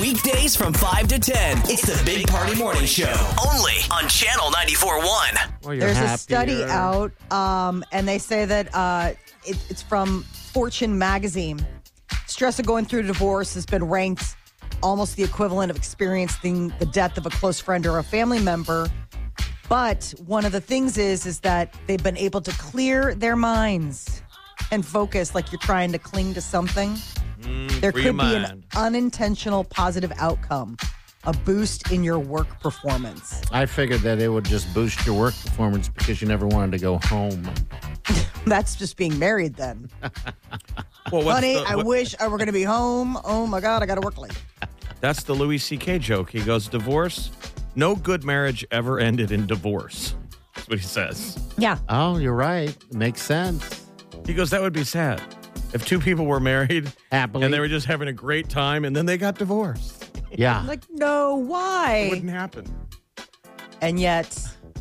Weekdays from 5 to 10. It's the Big Party Morning Show. Only on Channel 94.1. Well, you're There's a study out, um, and they say that uh, it, it's from Fortune magazine. Stress of going through a divorce has been ranked almost the equivalent of experiencing the death of a close friend or a family member. But one of the things is, is that they've been able to clear their minds and focus like you're trying to cling to something. Mm, there could be an unintentional positive outcome, a boost in your work performance. I figured that it would just boost your work performance because you never wanted to go home. That's just being married then. Well, what's Honey, the- I wish I were going to be home. Oh my God, I got to work late. That's the Louis C.K. joke. He goes, divorce. No good marriage ever ended in divorce. That's what he says. Yeah. Oh, you're right. Makes sense. He goes, that would be sad if two people were married Happily. and they were just having a great time and then they got divorced. Yeah. Like, no, why? It why? wouldn't happen. And yet,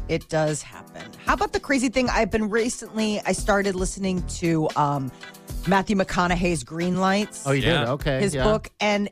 it does happen. How about the crazy thing? I've been recently, I started listening to um, Matthew McConaughey's Green Lights, oh, you Yeah. did? Okay. his yeah. book, and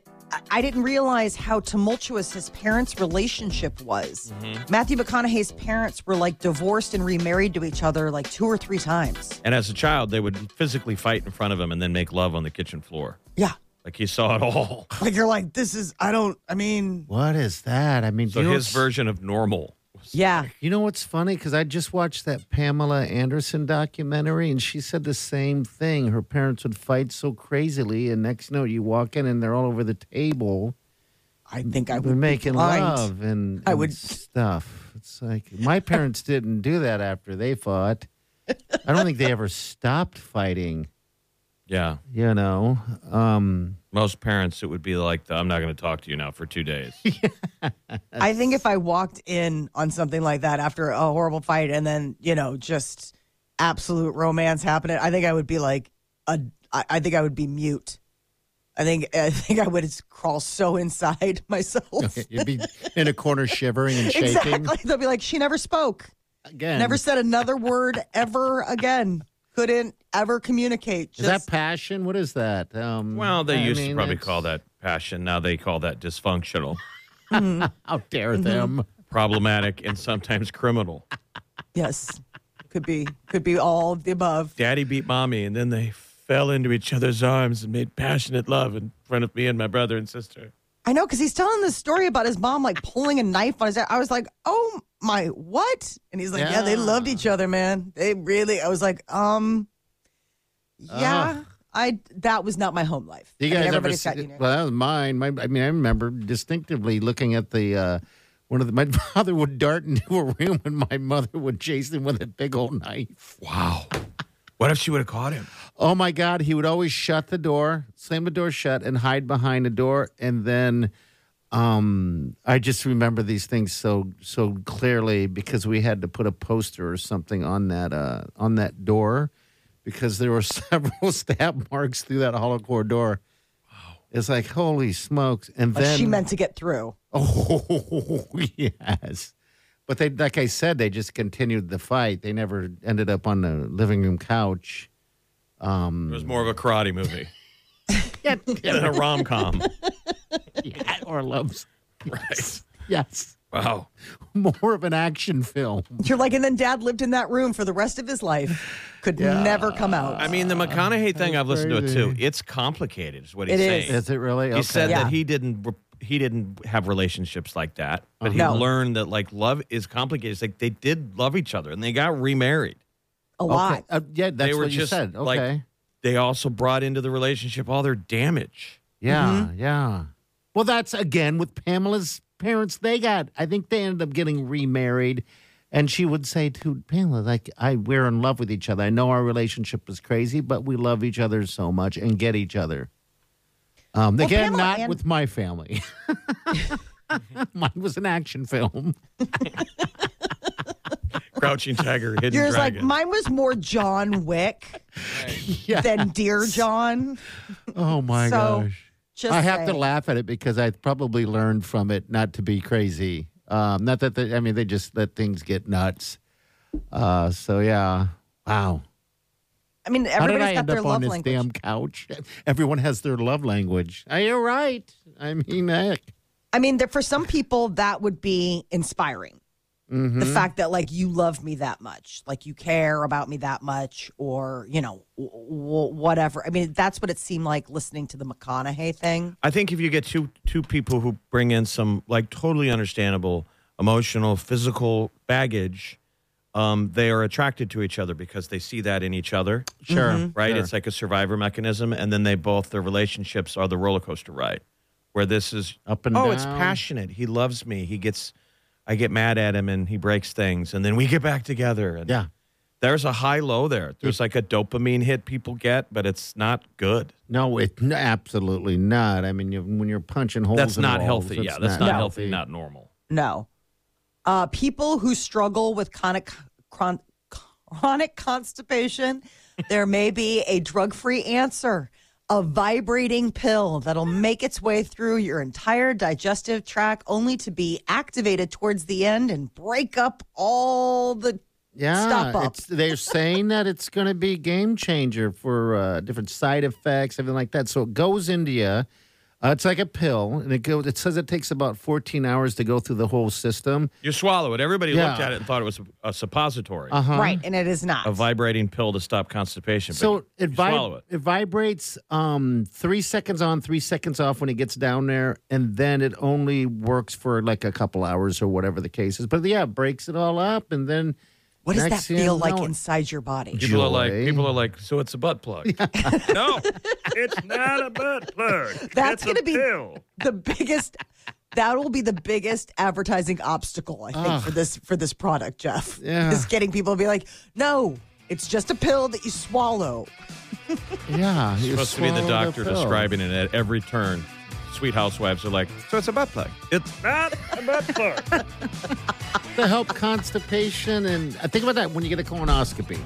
I- I didn't realize how tumultuous his parents' relationship was. Mm-hmm. Matthew McConaughey's parents were like divorced and remarried to each other like two or three times. And as a child, they would physically fight in front of him and then make love on the kitchen floor. Yeah. Like he saw it all. Like, you're like, this is, I don't, I mean, What is that? I mean, So do you know his what's- version of normal. Yeah. You know what's funny? Because I just watched that Pamela Anderson documentary, and she said the same thing. Her parents would fight so crazily, and next note you walk in and they're all over the table. I think I They're would making be blind. love and, I would- stuff. It's like my parents didn't do that after they fought. I don't think they ever stopped fighting. Yeah. You know, um, Most parents, it would be like, the, I'm not going to talk to you now for two days. I think if I walked in on something like that after a horrible fight and then, you know, just absolute romance happening, I think I would be like a I, I think I would be mute. I think I think I would crawl so inside myself. you'd be in a corner shivering and shaking. exactly. They'll be like, she never spoke. Again, Never said another word ever again. Couldn't ever communicate. Is that passion? What is that? Um, Well, they I used mean, to probably it's- call that passion. Now they call that dysfunctional, How dare Mm-hmm. them? problematic, and sometimes criminal. yes. Could be could be all of the above. Daddy beat mommy, and then they fell into each other's arms and made passionate love in front of me and my brother and sister. I know because he's telling this story about his mom like pulling a knife on his. I was like, oh my, what? And he's like, yeah, they loved each other, man. They really. I was like, um, yeah. I that was not my home life. Do you I mean, guys ever everybody's see, got, you know, well, that was mine. My, I mean, I remember distinctively looking at the uh, one of the. My father would dart into a room, and my mother would chase him with a big old knife. Wow. What if she would have caught him? Oh my God! He would always shut the door, slam the door shut, and hide behind the door. And then, um, I just remember these things so so clearly because we had to put a poster or something on that uh, on that door because there were several stab marks through that hollow core door. Wow! It's like holy smokes! And but then she meant to get through. Oh yes. But they, like I said, they just continued the fight. They never ended up on the living room couch. Um, It was more of a karate movie Yeah, than a rom com. yeah, or loves. right. Yes, Wow. more of an action film. You're like, and then Dad lived in that room for the rest of his life. Could never come out. I mean, the McConaughey thing, I've listened to it too. It's complicated, is what he's It is. saying. Is it really? He said Yeah. that he didn't re- he didn't have relationships like that, but he No. learned that like love is complicated. It's like they did love each other and they got remarried. a Okay. lot. Uh, yeah, that's they were what you said. Okay. like they also brought into the relationship all their damage. yeah, Mm-hmm. yeah. Well, that's again with Pamela's parents. They got. I think they ended up getting remarried, And she would say to Pamela, like, I we're in love with each other. I know our relationship is crazy, but we love each other so much and get each other. Um, Well, again, Pamela not and- with my family. Mine was an action film. Crouching Tiger, Hidden Dragon Yours like mine was more John Wick Yeah. than Dear John. Oh my So, gosh. Just I have to laugh at it because I probably learned from it not to be crazy. Um, not that they, I mean they just let things get nuts. Uh, so yeah, wow. I mean, How did I got end their up love on this language. damn couch? Everyone has their love language. Uh, You're right. I mean, heck. I mean, for some people, that would be inspiring. Mm-hmm. The fact that like you love me that much, like you care about me that much, or you know, w- w- whatever. I mean, that's what it seemed like listening to the McConaughey thing. I think if you get two two people who bring in some like totally understandable emotional, physical baggage, um, they are attracted to each other because they see that in each other. Sure. Mm-hmm. Right? Sure. It's like a survivor mechanism, and then they both their relationships are the roller coaster ride, where this is Up and down. oh, it's passionate. He loves me. He gets, I get mad at him, and he breaks things, and then we get back together. And yeah. there's a high low there. There's like a dopamine hit people get, but it's not good. No, it absolutely not. I mean, you, when you're punching holes, That's in not walls, healthy. it's Yeah, that's not No. healthy. Not normal. No, uh, people who struggle with chronic chron- chronic constipation, there may be a drug-free answer. A vibrating pill that'll make its way through your entire digestive tract, only to be activated towards the end and break up all the Yeah, Stop up. It's, they're saying that it's going to be game changer for uh, different side effects, everything like that. So it goes into you. Uh, it's like a pill, and it goes. It says it takes about 14 hours to go through the whole system. You swallow it. Everybody Yeah. looked at it and thought it was a, a suppository, Uh huh. right, and it is not. a vibrating pill to stop constipation. but So it, you vib- swallow it. it vibrates um, three seconds on, three seconds off when it gets down there, and then it only works for like a couple hours or whatever the case is. But yeah, it breaks it all up, and then what does that next thing you feel like know- inside your body? People are like, joy. people are like, so it's a butt plug. no, it's not a butt plug. That's it's gonna a be- pill. the biggest that will be the biggest advertising obstacle i think for ah. this for this product jeff Yeah. is getting people to be like no it's just a pill that you swallow yeah, you're supposed to be the swallow doctor pill. describing it at every turn. Sweet housewives are like, so it's a butt plug. It's not a butt plug. to help constipation and I think about that when you get a colonoscopy,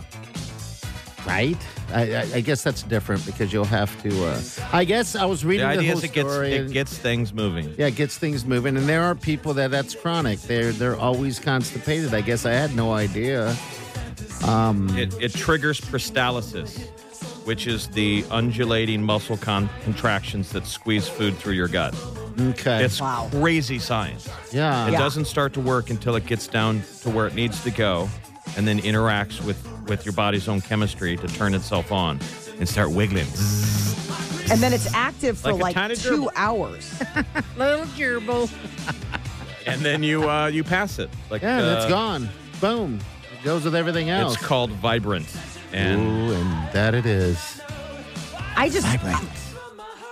right? I, I, I guess that's different because you'll have to. Uh, I guess I was reading the, idea whole is it gets story. it and- gets things moving. yeah, it gets things moving, and there are people that that's chronic. They're they're always constipated. I guess I had no idea. It, it triggers peristalsis, which is the undulating muscle con- contractions that squeeze food through your gut. Okay, It's Wow. crazy science. yeah, It Yeah. doesn't start to work until it gets down to where it needs to go and then interacts with, with your body's own chemistry to turn itself on and start wiggling. and then it's active for Like a like, tiny two gerbil. hours little gerbil. And then you uh, you pass it. Like Yeah, that's uh, gone. Boom. It goes with everything else. It's called Vibrant. And Ooh, and that it is. i just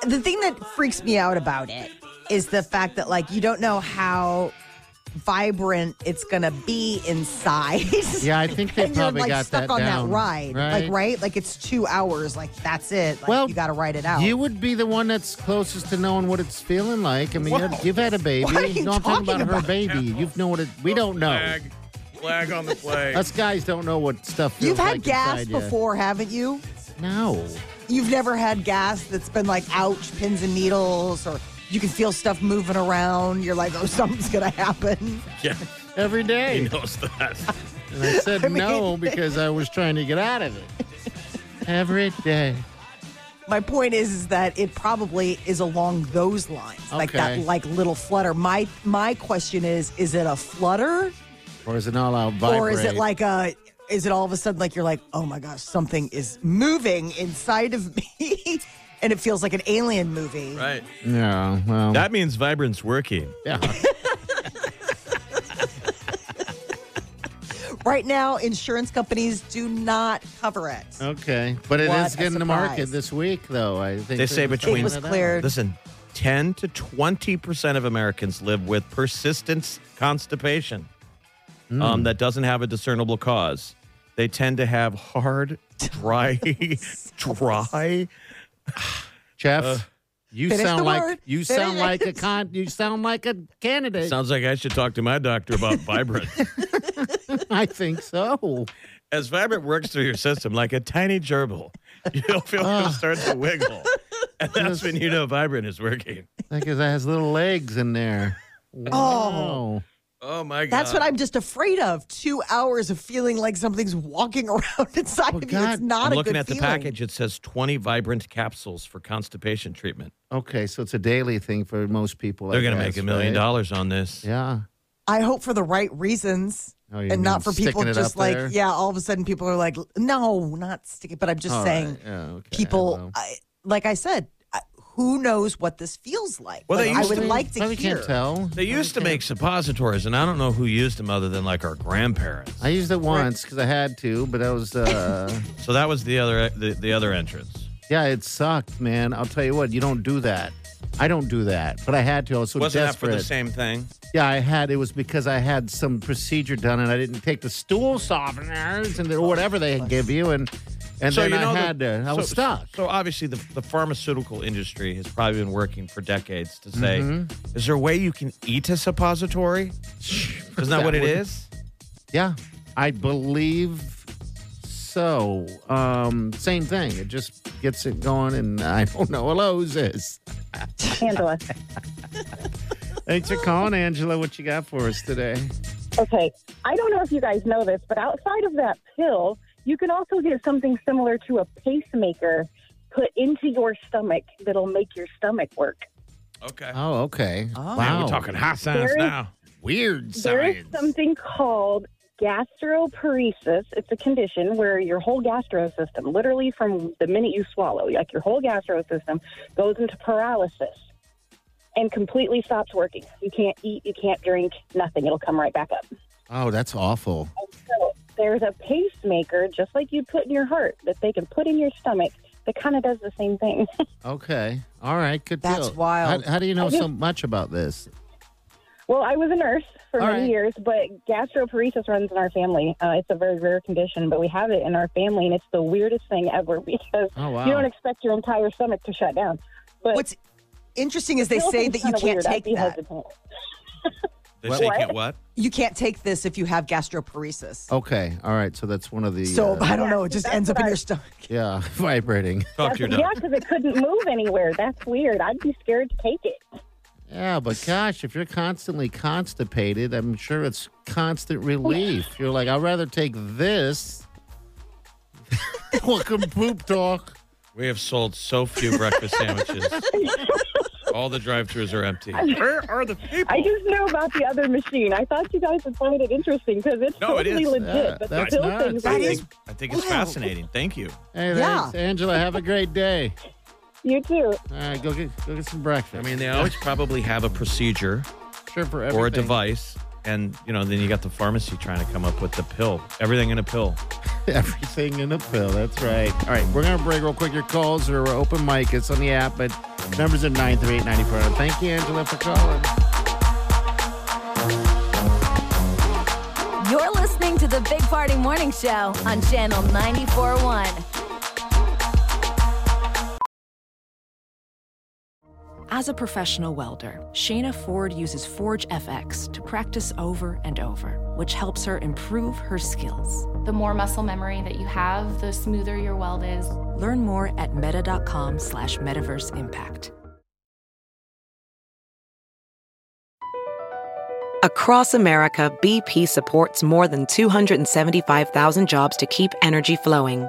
the thing that freaks me out about it is the fact that like you don't know how vibrant it's gonna be inside Yeah, I think they and you're probably like got stuck that on down, that ride like right like it's two hours like that's it like Well, you gotta write it out You would be the one that's closest to knowing what it's feeling like. I mean, Whoa. you're- you've had a baby. What are you no, I'm talking talking about, her about? baby. You know what it. We don't know. Flag, flag on the play. Us guys don't know what stuff. Feels You've had like gas inside ya. before, haven't you? No. You've never had gas that's been like, ouch, pins and needles, or you can feel stuff moving around. You're like, oh, something's going to happen. yeah, Every he knows that. And I said I mean- no because I was trying to get out of it. Every day. My point is, is that it probably is along those lines, like that, Okay. like little flutter. My my question is, is it a flutter, Or is it all out vibrate? or is it like a? Is it all of a sudden like you're like, oh my gosh, something is moving inside of me, and it feels like an alien movie? Right. Yeah, well. That means Vibrant's working. yeah. Right now, insurance companies do not cover it. Okay. But it What is a getting the market surprise. this week, though. I think They say they're between- It was finding cleared. Listen, 10 to 20% of Americans live with persistent constipation. Mm. um, that doesn't have a discernible cause. They tend to have hard, dry, dry. Jeff, uh, you Finish sound like word. you Finish sound it. like a con. You sound like a candidate. Sounds like I should talk to my doctor about Vibrant. I think so. As Vibrant works through your system like a tiny gerbil, you'll feel it ah. start to wiggle. And that's when you know Vibrant is working. Because it has little legs in there. Oh. Wow. Oh Oh my God. That's what I'm just afraid of. Two hours of feeling like something's walking around inside Oh, of you. God. It's not I'm a looking good at the feeling. package. It says 20 Vibrant capsules for constipation treatment. Okay, so it's a daily thing for most people. They're going to make a million right? dollars on this. Yeah. I hope for the right reasons. Oh, and not for people just like, there? yeah, all of a sudden people are like, no, not sticking. But I'm just All saying, right. Yeah, okay, people, well. I, like I said, I, who knows what this feels like? Well, they Like, I used would to- like to Probably hear. can't tell. They used to make suppositories, and I don't know who used them other than like our grandparents. I used it once because I had to, but that was uh, So that was the other the, the other entrance. yeah, it sucked, man. I'll tell you what, you don't do that. I don't do that, but I had to. I was so Wasn't that desperate. for the same thing? Yeah, I had. It was because I had some procedure done and I didn't take the stool softeners and the, whatever they give you, and and then I the- had to. I was so- stuck. So obviously, the, the pharmaceutical industry has probably been working for decades to say, Mm-hmm. is there a way you can eat a suppository? Isn't that, what it is? Yeah, I believe so. Um, same thing. It just gets it going, and I don't know what Lowe's is. Angela. Thanks for calling, Angela. What you got for us today? Okay, I don't know if you guys know this, but outside of that pill, you can also get something similar to a pacemaker put into your stomach that'll make your stomach work. Okay. Oh, okay. Oh. Man, Wow, we're talking high science There is- now. weird science. There is something called gastroparesis. It's a condition where your whole gastro system, literally from the minute you swallow, like your whole gastro system, goes into paralysis and completely stops working. You can't eat, you can't drink, nothing. It'll come right back up. Oh, that's awful. So there's a pacemaker, just like you put in your heart, that they can put in your stomach that kind of does the same thing. Okay. All right. Good That's deal. wild. How, how do you know so much about this? well, I was a nurse for All many right. years, but gastroparesis runs in our family. Uh, it's a very rare condition, but we have it in our family, and it's the weirdest thing ever because Oh, wow. you don't expect your entire stomach to shut down. But What's interesting is they say that you can't weird. Take that. hesitant. They say you What? can't what? You can't take this if you have gastroparesis. Okay. All right. So that's one of the. So uh, I don't know. It just ends up in I- your stomach. yeah, vibrating. Talk to your That's- yeah, because it couldn't move anywhere. That's weird. I'd be scared to take it. Yeah, but gosh, if you're constantly constipated, I'm sure it's constant relief. You're like, I'd rather take this. Welcome, poop talk. We have sold so few breakfast sandwiches. All the drive-throughs are empty. Where are the people? I just know about the other machine. I thought you guys would find it interesting because it's No, totally is. legit. Yeah, but the that's pill nuts. thing's I think, I think it's Wow. fascinating. Thank you. Hey, Yeah. Angela. Have a great day. You too. All right, go get go get some breakfast. I mean, they always probably have a procedure sure for everything. or a device, and you know, then you got the pharmacy trying to come up with the pill. Everything in a pill. Everything in a pill. That's right. All right, we're gonna break real quick. Your calls are open mic. It's on the app, but numbers are nine three eight ninety four. Thank you, Angela, for calling. You're listening to the Big Party Morning Show on Channel 94.1. As a professional welder, Shayna Ford uses ForgeFX to practice over and over, which helps her improve her skills. The more muscle memory that you have, the smoother your weld is. Learn more at meta.com slash metaverse impact. Across America, BP supports more than 275,000 jobs to keep energy flowing.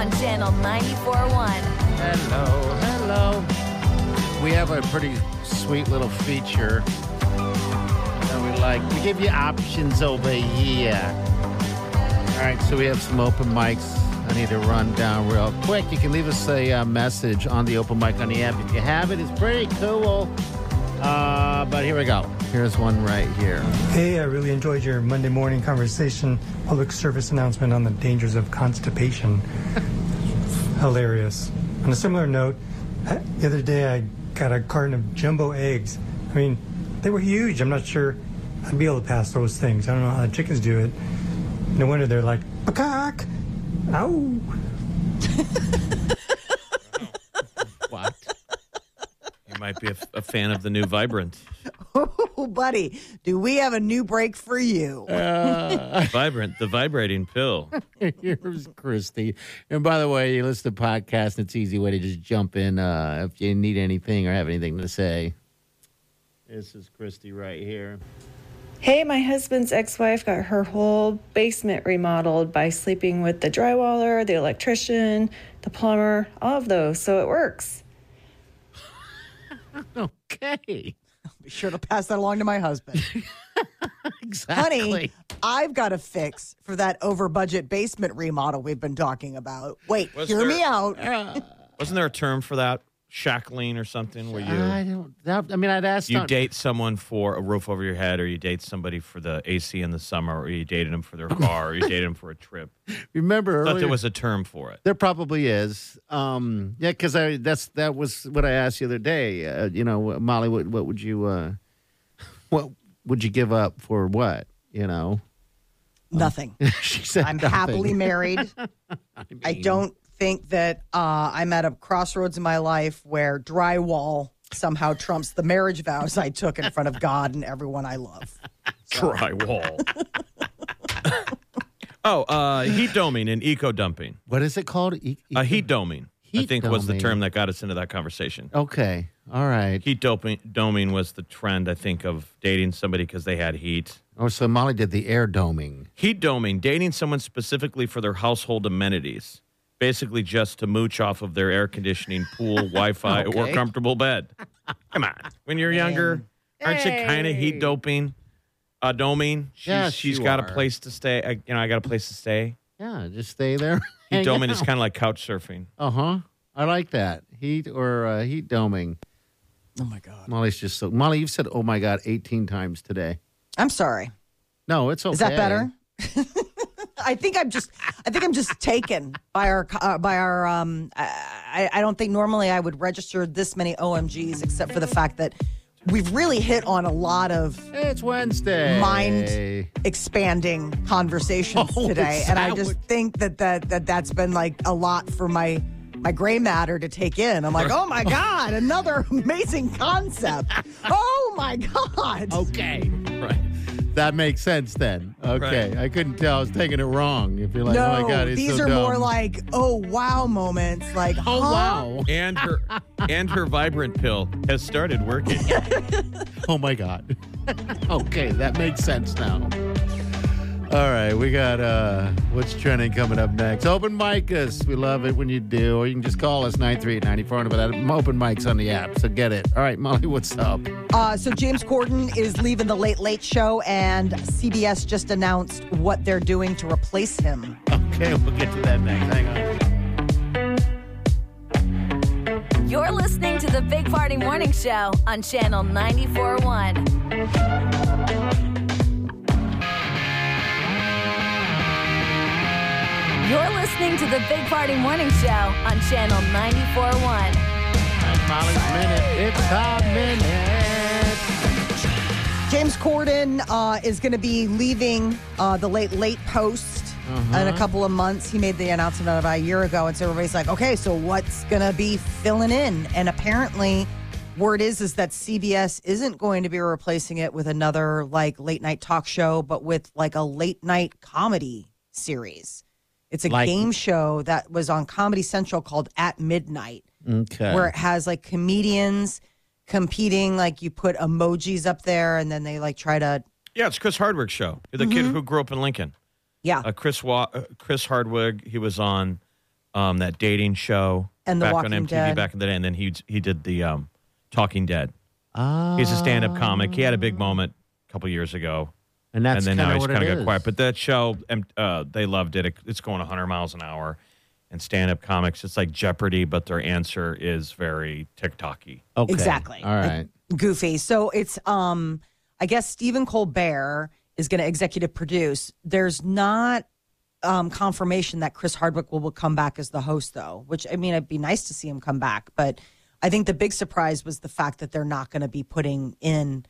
On Channel 94.1. Hello, hello. We have a pretty sweet little feature that we like. We give you options over here. All right, so we have some open mics. I need to run down real quick. You can leave us a uh, message on the open mic on the app if you have it. It's pretty cool. Uh, but here we go. Here's one right here. Hey, I really enjoyed your Monday morning conversation, public service announcement on the dangers of constipation. Hilarious. On a similar note, the other day I got a carton of jumbo eggs. I mean, they were huge. I'm not sure I'd be able to pass those things. I don't know how the chickens do it. No wonder they're like, cock. Ow. What? You might be a, a fan of the new Vibrant. Oh, buddy, do we have a new break for you? Vibrant, the vibrating pill. Here's Christy. And by the way, you listen to podcasts, and it's easy way to just jump in uh, if you need anything or have anything to say. This is Christy right here. Hey, my husband's ex wife got her whole basement remodeled by sleeping with the drywaller, the electrician, the plumber, all of those. So it works. Okay. Be sure to pass that along to my husband. Exactly. Honey, I've got a fix for that over budget basement remodel we've been talking about. Wait, Was hear there- me out. Wasn't there a term for that? Shackling or something where you I don't. That, I mean, I'd ask. you not- date someone for a roof over your head, or you date somebody for the AC in the summer, or you dated them for their car, or you dated them for a trip. Remember, I thought earlier, there was a term for it. There probably is. Um, yeah, because I that's that was what I asked the other day. Uh, you know, Molly, what what would you uh, what would you give up for what? You know, Nothing. she said. I'm nothing. happily married. I don't think that uh, I'm at a crossroads in my life where drywall somehow trumps the marriage vows I took in front of God and everyone I love. Drywall. oh, uh, heat doming and eco dumping. What is it called? E- e- Uh, heat doming, I Heat think, was the term that got us into that conversation. Okay. All right. Heat doping, doming was the trend, I think, of dating somebody because they had heat. Oh, so Molly did the air doming. Heat doming, dating someone specifically for their household amenities, basically just to mooch off of their air conditioning, pool, Wi Fi, or comfortable bed. Come on. When you're younger, aren't you kind of heat doping? Uh, doming? She's, Yes, she's you got are. a place to stay. I, you know, I got a place to stay. Yeah, just stay there. Heat doming is kind of like couch surfing. Uh huh. I like that heat or uh, heat doming. Oh my God. Molly's just so. Molly, you've said "Oh my God" eighteen times today. I'm sorry. No, it's okay. Is that better? I think I'm just. I think I'm just taken by our uh, by our. Um, I, I don't think normally I would register this many OMGs, except for the fact that we've really hit on a lot of It's Wednesday. mind expanding conversations Oh, today, and I just what- think that that that that's been like a lot for my. My gray matter to take in. I'm like, oh my God, another amazing concept. Oh my God. Okay. Right. That makes sense then. Okay. Right. I couldn't tell. I was taking it wrong. If you're like, no, oh my God, these so are more like, oh wow moments. Like, oh huh? wow. And her and her vibrant pill has started working. Oh my God. okay, that makes sense now. All right, we got uh what's trending coming up next. Open mic us. We love it when you do. Or you can just call us 938-9400. But that open mics on the app. So get it. All right, Molly, what's up? Uh, so James Corden is leaving the Late Late Show, and CBS just announced what they're doing to replace him. Okay, we'll get to that next. Hang on. You're listening to the Big Party Morning Show on Channel 94.1. You're listening to the Big Party Morning Show on Channel 94.1. Molly's minute. It's our minute. James Corden uh, is going to be leaving uh, the Late Late Post in a couple of months. He made the announcement about a year ago, and so everybody's like, "Okay, so what's going to be filling in?" And apparently, word is is that CBS isn't going to be replacing it with another like late night talk show, but with like a late night comedy series. It's a Like- game show that was on Comedy Central called At Midnight Okay. where it has like comedians competing like you put emojis up there and then they like try to Yeah, it's Chris Hardwick's show. The kid who grew up in Lincoln. yeah Uh, Chris Wa- uh, Chris Hardwick. He was on um, that dating show And The back Walking on MTV Dead. back in the day, and then he he did the um, Talking Dead. Oh. He's a stand-up comic. He had a big moment a couple years ago, and that's and then now he's kind of got quiet. But that show, um, uh, they loved it. It- It's going 100 miles an hour. And stand-up comics, it's like Jeopardy, but their answer is very TikTok-y. Okay. Exactly. All right. goofy. So it's um I guess Stephen Colbert is going to executive produce. There's not um confirmation that Chris Hardwick will, will come back as the host though, which I mean it'd be nice to see him come back, but I think the big surprise was the fact that they're not going to be putting in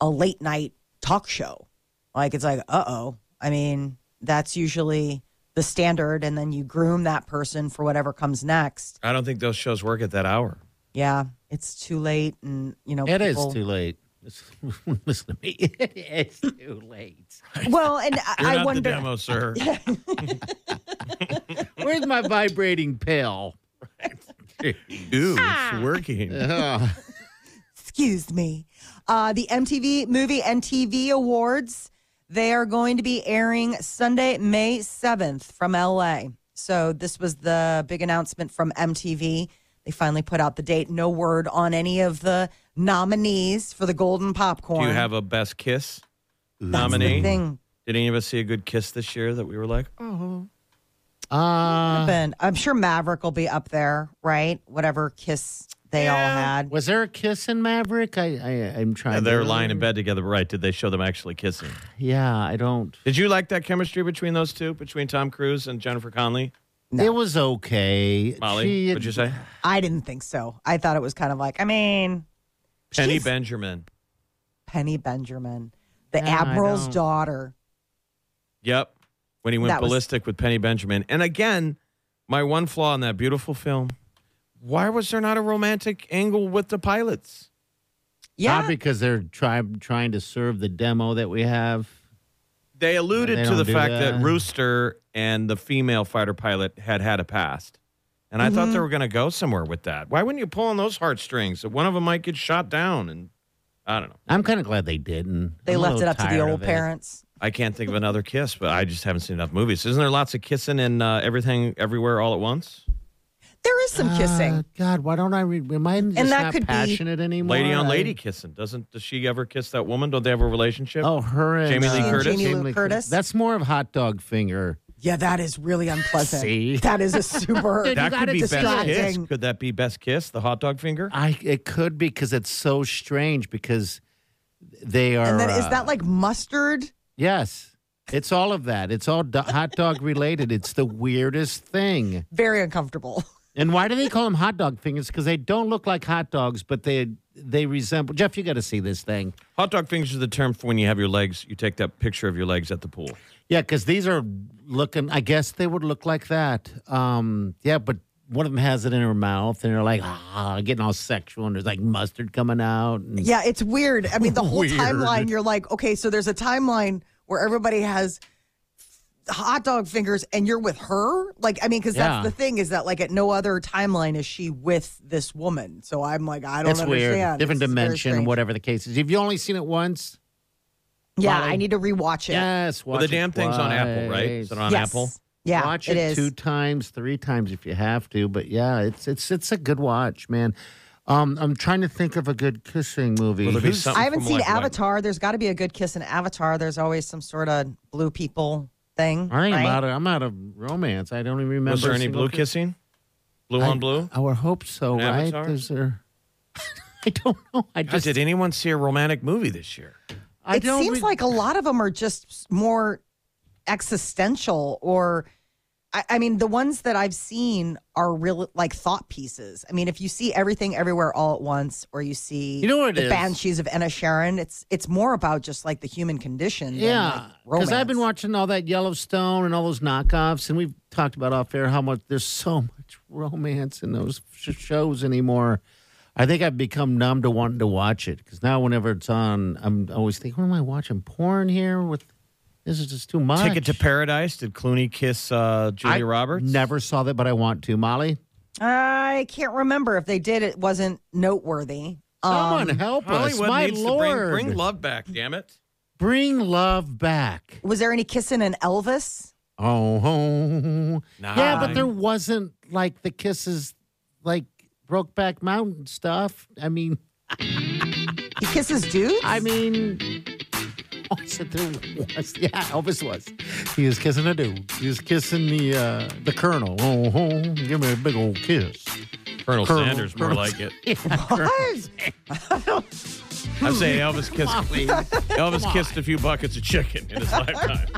a late night talk show. Like it's like, "Uh-oh." I mean, that's usually the standard and then you groom that person for whatever comes next. I don't think those shows work at that hour. Yeah, it's too late and you know It is people- too late. Listen to me. It is too late. Well, and I, You're I not wonder the demo, sir. Where's my vibrating pill? Ooh, it's working. Ugh. Excuse me. Uh, the MTV Movie and TV Awards, they are going to be airing Sunday, May 7th from LA. So this was the big announcement from MTV. They finally put out the date. No word on any of the nominees for the Golden Popcorn. Do you have a best kiss nominee? thing. Did any of us see a good kiss this year that we were like, oh? Uh. I'm sure Maverick will be up there, right? Whatever kiss they all had. was there a kiss in Maverick? I, I I'm trying. And to they're lying in bed together, right? Did they show them actually kissing? Yeah, I don't. Did you like that chemistry between those two, between Tom Cruise and Jennifer Connelly? It was okay. Molly, She- what'd you say? I didn't think so. I thought it was kind of like, I mean, Penny she's Benjamin. Penny Benjamin, the Yeah, Admiral's daughter. Yep. When he went That was- ballistic with Penny Benjamin. And again, my one flaw in that beautiful film why was there not a romantic angle with the pilots? Yeah. Not because they're try, trying to serve the demo that we have. They alluded They to the fact that. that. Rooster and the female fighter pilot had had a past. And I thought Mm-hmm. they were going to go somewhere with that. Why wouldn't you pull on those heartstrings? That one of them might get shot down. And I don't know. I'm kind of glad they didn't. They I'm left it up to the old of it. parents. I can't think of another kiss, but I just haven't seen enough movies. Isn't there lots of kissing in uh, everything, everywhere, all at once? There is some kissing. Uh, God, why don't I read? Am I just that not could be- passionate anymore? Lady on I- lady kissing. Doesn't does she ever kiss that woman? Don't they have a relationship? Oh, her and Jamie Lee uh, Curtis? Jamie Lee Curtis? That's more of hot dog finger. Yeah, that is really unpleasant. See? That is a super. Dude, that you could gotta be best kiss. distracting. Could that be best kiss? The hot dog finger? I it could be because it's so strange because they are. and then is uh, that like mustard? yes? It's all of that. It's all do- hot dog related. It's the weirdest thing. Very uncomfortable. And why do they call them hot dog fingers? Because they don't look like hot dogs, but they they resemble. Jeff, you got to see this thing. Hot dog fingers is the term for when you have your legs. You take that picture of your legs at the pool. Yeah, because these are looking. I guess they would look like that. Um, yeah, but one of them has it in her mouth, and they're like ah, getting all sexual, and there's like mustard coming out. And, Yeah, it's weird. I mean, the whole Weird. timeline, you're like, okay, so there's a timeline where everybody has hot dog fingers and you're with her. Like, I mean, because Yeah. that's the thing is that, like, at no other timeline is she with this woman. So I'm like, I don't it's understand. weird, different It's dimension, whatever the case is. if you only seen it once? Yeah, Molly? I need to rewatch it. Yes. Well, the watch it damn thing's on Apple, right? Is it on Yes. Apple? Yeah, watch it it, is. two times, three times if you have to. But yeah, it's it's it's a good watch, man. Um, I'm trying to think of a good kissing movie. Will there be something I haven't seen like, like- Avatar. There's got to be a good kiss in Avatar. There's always some sort of blue people thing. I ain't right? out of, I'm out of romance. I don't even remember. Was there any blue kissing? Blue I, on blue? I would hope so, In right? Avatar? Is there? I don't know. I God, just did anyone see a romantic movie this year? I it don't seems re- like a lot of them are just more existential or I, I mean the ones that i've seen are real like thought pieces i mean if you see everything everywhere all at once or you see You know what the is? banshees of Inisherin, it's it's more about just like the human condition than, Yeah, like, because I've been watching all that Yellowstone and all those knockoffs, and we've talked about off air how much there's so much romance in those sh- shows anymore. I think I've become numb to wanting to watch it because now whenever it's on, I'm always thinking, "What am I watching? Porn here? With this is just too much." Ticket to Paradise. Did Clooney kiss uh, Julia I Roberts? Never saw that, but I want to. Molly, I can't remember if they did. It wasn't noteworthy. someone Um, help us, Hollywood my needs lord! to bring, bring love back, damn it. Bring love back. was there any kissing in Elvis? Oh, oh. Nah. yeah, but there wasn't like the kisses, like Brokeback Mountain stuff. I mean, He kisses dudes? I mean, oh, I there was. Yeah, Elvis was. He was kissing a dude. He was kissing the uh, the colonel. Oh, oh, give me a big old kiss. Colonel, Colonel- Sanders, more like it. What? I'm saying Elvis kissed. Elvis kissed a few buckets of chicken in his lifetime.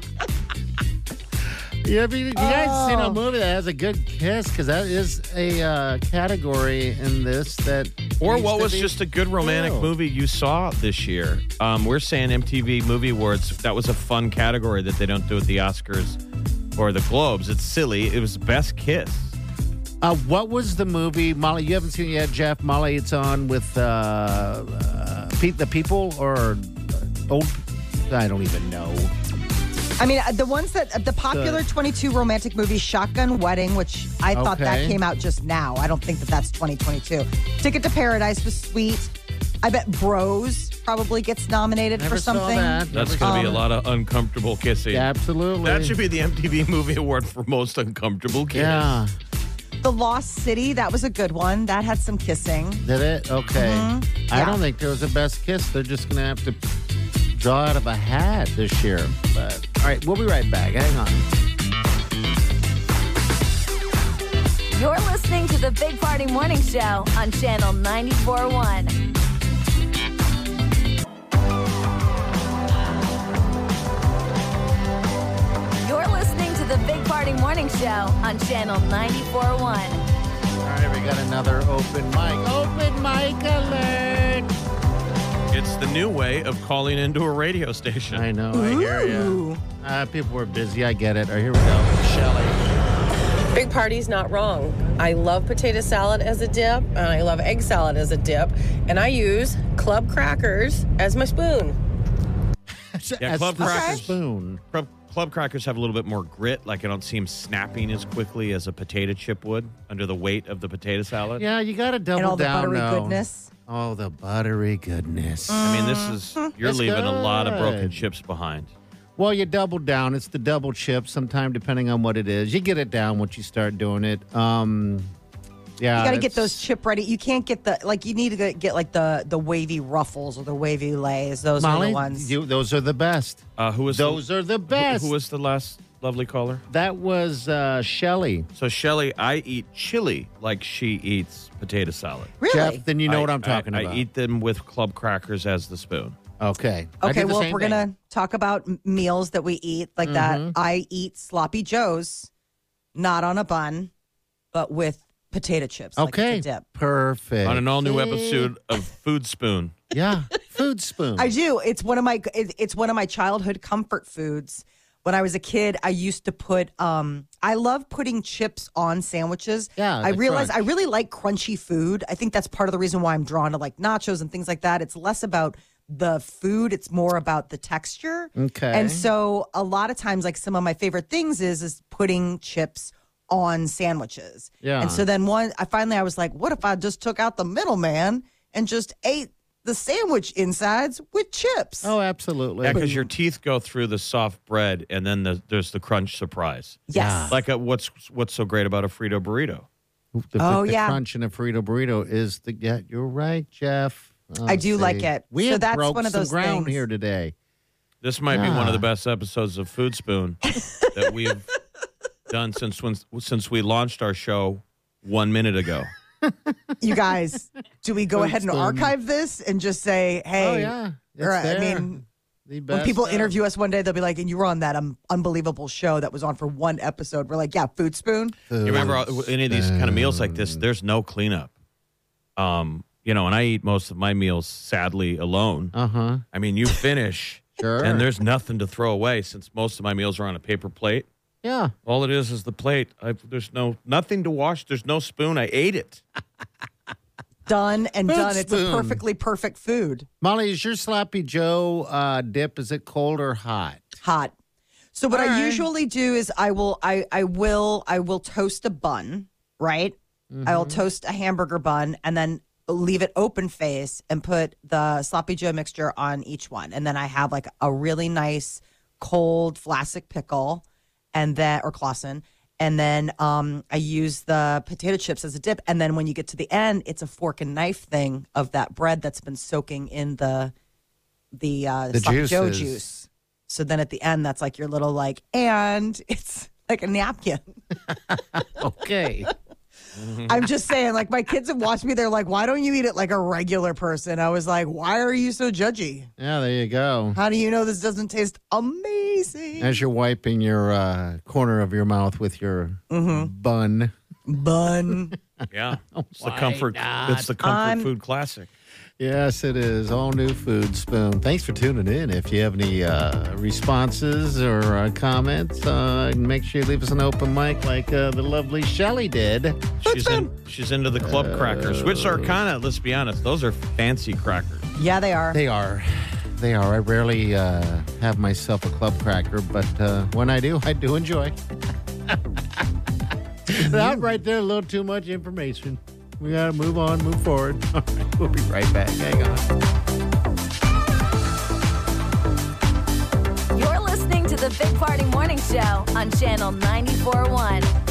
Yeah, I mean, you guys seen a Oh. movie that has a good kiss? Because that is a uh, category in this that. Or what was be just a good romantic filled. movie you saw this year? Um, we're saying MTV Movie Awards. That was a fun category that they don't do at the Oscars or the Globes. It's silly. It was best kiss. Uh, what was the movie, Molly? You haven't seen it yet, Jeff. Molly, it's on with uh, uh, Pete the People or uh, old. I don't even know. I mean, uh, the ones that the popular 22 romantic movie Shotgun Wedding, which I thought that came out just now. I don't think that that's 2022. Ticket to Paradise was sweet. I bet Bros probably gets nominated Never for saw something. that. That's Never going to saw be a lot of uncomfortable kissing. Absolutely. That should be the MTV Movie Award for most uncomfortable kiss. Yeah. The Lost City, that was a good one. That had some kissing. Did it? Okay. Mm-hmm. I Yeah. don't think there was a best kiss. They're just going to have to draw out of a hat this year. But all right, we'll be right back. Hang on. You're listening to the Big Party Morning Show on Channel 94.1. You're listening to the Big Party Morning Show on Channel 94.1. All right, we got another open mic. Open mic alert. It's the new way of calling into a radio station. I know. I hear you. Uh, people were busy. I get it. All right, here we go. Shelly. Big Party's not wrong. I love potato salad as a dip, and I love egg salad as a dip, and I use club crackers as my spoon. Yeah, As Club the Crackers. Spoon. Club, Club crackers have a little bit more grit. Like I don't see them snapping as quickly as a potato chip would under the weight of the potato salad. Yeah, you got to double and all the down. buttery now. goodness. Oh, the buttery goodness. I mean, this is you're That's leaving a lot of broken good. chips behind. Well, you double down. It's the double chip. Sometime, depending on what it is, you get it down once you start doing it. Um, yeah, You got to get it's- those chip ready. You can't get the like. You need to get, get like the the wavy ruffles or the wavy lays. Those are Molly, the ones. you- those are the best. Uh, who was Those the, are the who- best. Who, was the last lovely caller? That was uh, Shelly. So Shelly, I eat chili like she eats potato salad. really? Jeff, then you know I- what I'm talking I, about. I eat them with club crackers as the spoon. Okay. Okay, well, if we're gonna talk about m- meals that we eat like Mm-hmm. that, I eat sloppy joes, not on a bun, but with potato chips. like it's a Okay. dip. Perfect. On an all new episode of Food Spoon. Yeah. Food spoon. I do. It's one of my it- it's one of my childhood comfort foods. When I was a kid, I used to put um I love putting chips on sandwiches. Yeah, I realize I really like crunchy food. I think that's part of the reason why I'm drawn to like nachos and things like that. It's less about the food, it's more about the texture. Okay. And so a lot of times like some of my favorite things is is putting chips on sandwiches. Yeah. And so then one I finally I was like, what if I just took out the middleman and just ate the sandwich insides with chips? oh, absolutely. Yeah, because your teeth go through the soft bread, and then the, there's the crunch surprise. Yes. Like a, what's what's so great about a Frito burrito? The, Oh, the yeah. crunch in a Frito burrito is the. Yeah, you're right, Jeff. I do like it. We So have that's broke one of some ground things. here today. This might be one of the ah. best episodes of Food Spoon that we've done since when, since we launched our show one minute ago. You guys, do we go Food ahead and spoon. archive this and just say, hey, oh yeah, it's or, I mean, The when people of. interview us one day, they'll be like, and you were on that um, unbelievable show that was on for one episode. We're like, yeah, Food Spoon. You remember all- any of these kind of meals like this? There's no cleanup. Um, you know, and I eat most of my meals sadly alone. Uh huh. I mean, you finish, Sure. and there's nothing to throw away since most of my meals are on a paper plate. Yeah. All it is is the plate. I, there's no nothing to wash. There's no spoon. I ate it. Done and Food done. It's a perfectly perfect food. Molly, is your sloppy Joe uh, dip? Is it cold or hot? Hot. So what All I usually do is I will I I will I will toast a bun, right? I will toast a hamburger bun and then leave it open face and put the sloppy joe mixture on each one. And then I have like a really nice cold flaccid pickle and then or Claussen. And then um, I use the potato chips as a dip. And then when you get to the end, it's a fork and knife thing of that bread that's been soaking in the the, uh, The Sloppy juices. juice. So then at the end, that's like your little like, and it's like a napkin. Okay. I'm just saying, like my kids have watched me. They're like, "Why don't you eat it like a regular person?" I was like, "Why are you so judgy? Yeah, there you go. How do you know this doesn't taste amazing?" As you're wiping your uh, corner of your mouth with your Mm-hmm. bun. Bun. Yeah, it's the comfort. It's the comfort I'm- food classic. Yes, it is. All new food spoon. Thanks for tuning in. If you have any uh, responses or uh, comments, uh, make sure you leave us an open mic like uh, the lovely Shelly did. She's in, she's into the club crackers, which are kind of. Let's be honest, those are fancy crackers. yeah, they are. They are. They are. I rarely uh, have myself a club cracker, but uh, when I do, I do enjoy. that right there, a little too much information. We got to move on, move forward. We'll be right back. Hang on. You're listening to the Big Party Morning Show on Channel 94.1.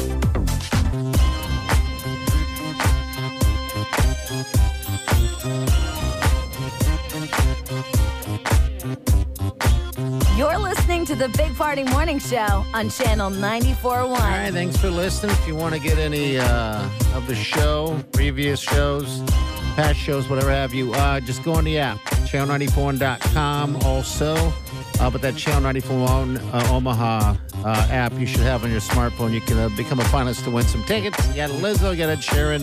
You're listening to the Big Party Morning Show on Channel 94.1. All right, thanks for listening. If you want to get any uh, of the show, previous shows, past shows, whatever have you, uh, just go on the app, channel94.com also. Uh, but that Channel 94 uh, Omaha uh, app you should have on your smartphone. You can uh, become a finalist to win some tickets. You got a Lizzo, you got Ed Sheeran,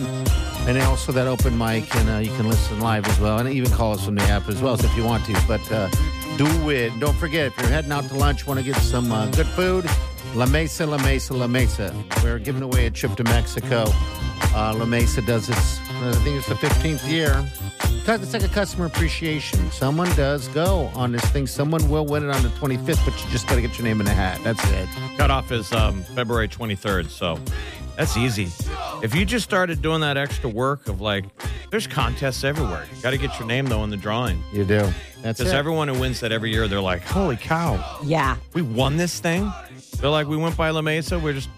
and also that open mic, and uh, you can listen live as well, and even call us from the app as well so if you want to. But uh, do it. Don't forget, if you're heading out to lunch, want to get some uh, good food, La Mesa, La Mesa, La Mesa. We're giving away a trip to Mexico. Uh, La Mesa does this, I think it's the 15th year. It's like a customer appreciation. Someone does go on this thing. Someone will win it on the 25th, but you just got to get your name in the hat. That's it. Cutoff is um, February 23rd, so that's easy. If you just started doing that extra work of like, there's contests everywhere. You got to get your name though in the drawing. You do. That's Because it. everyone who wins that every year, they're like, holy cow, Yeah. we won this thing. They're like, we went by La Mesa. We just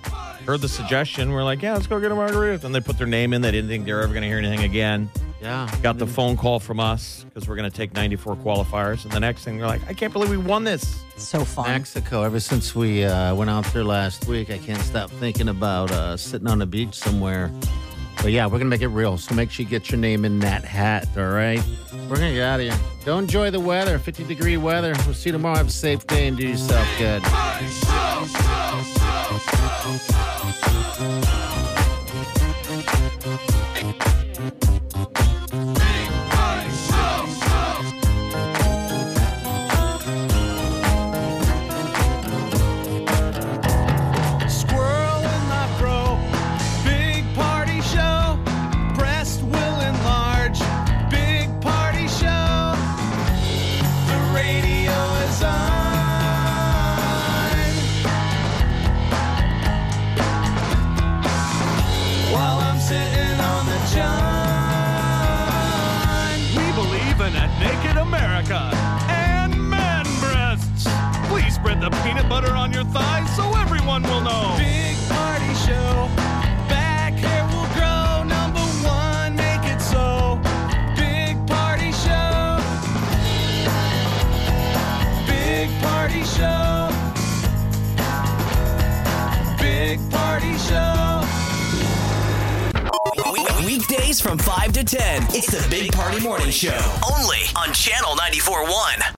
heard the suggestion. We're like, yeah, let's go get a margarita. And they put their name in. They didn't think they were ever going to hear anything again. yeah. Got the phone call from us because we're going to take 94 qualifiers. And the next thing, they're like, I can't believe we won this. So fun. Mexico. Ever since we uh, went out there last week, I can't stop thinking about uh, sitting on the beach somewhere. But yeah, we're gonna make it real. So make sure you get your name in that hat. All right. We're gonna get out of here. Go enjoy the weather. 50 degree weather. We'll see you tomorrow. Have a safe day and do yourself good. Squirrel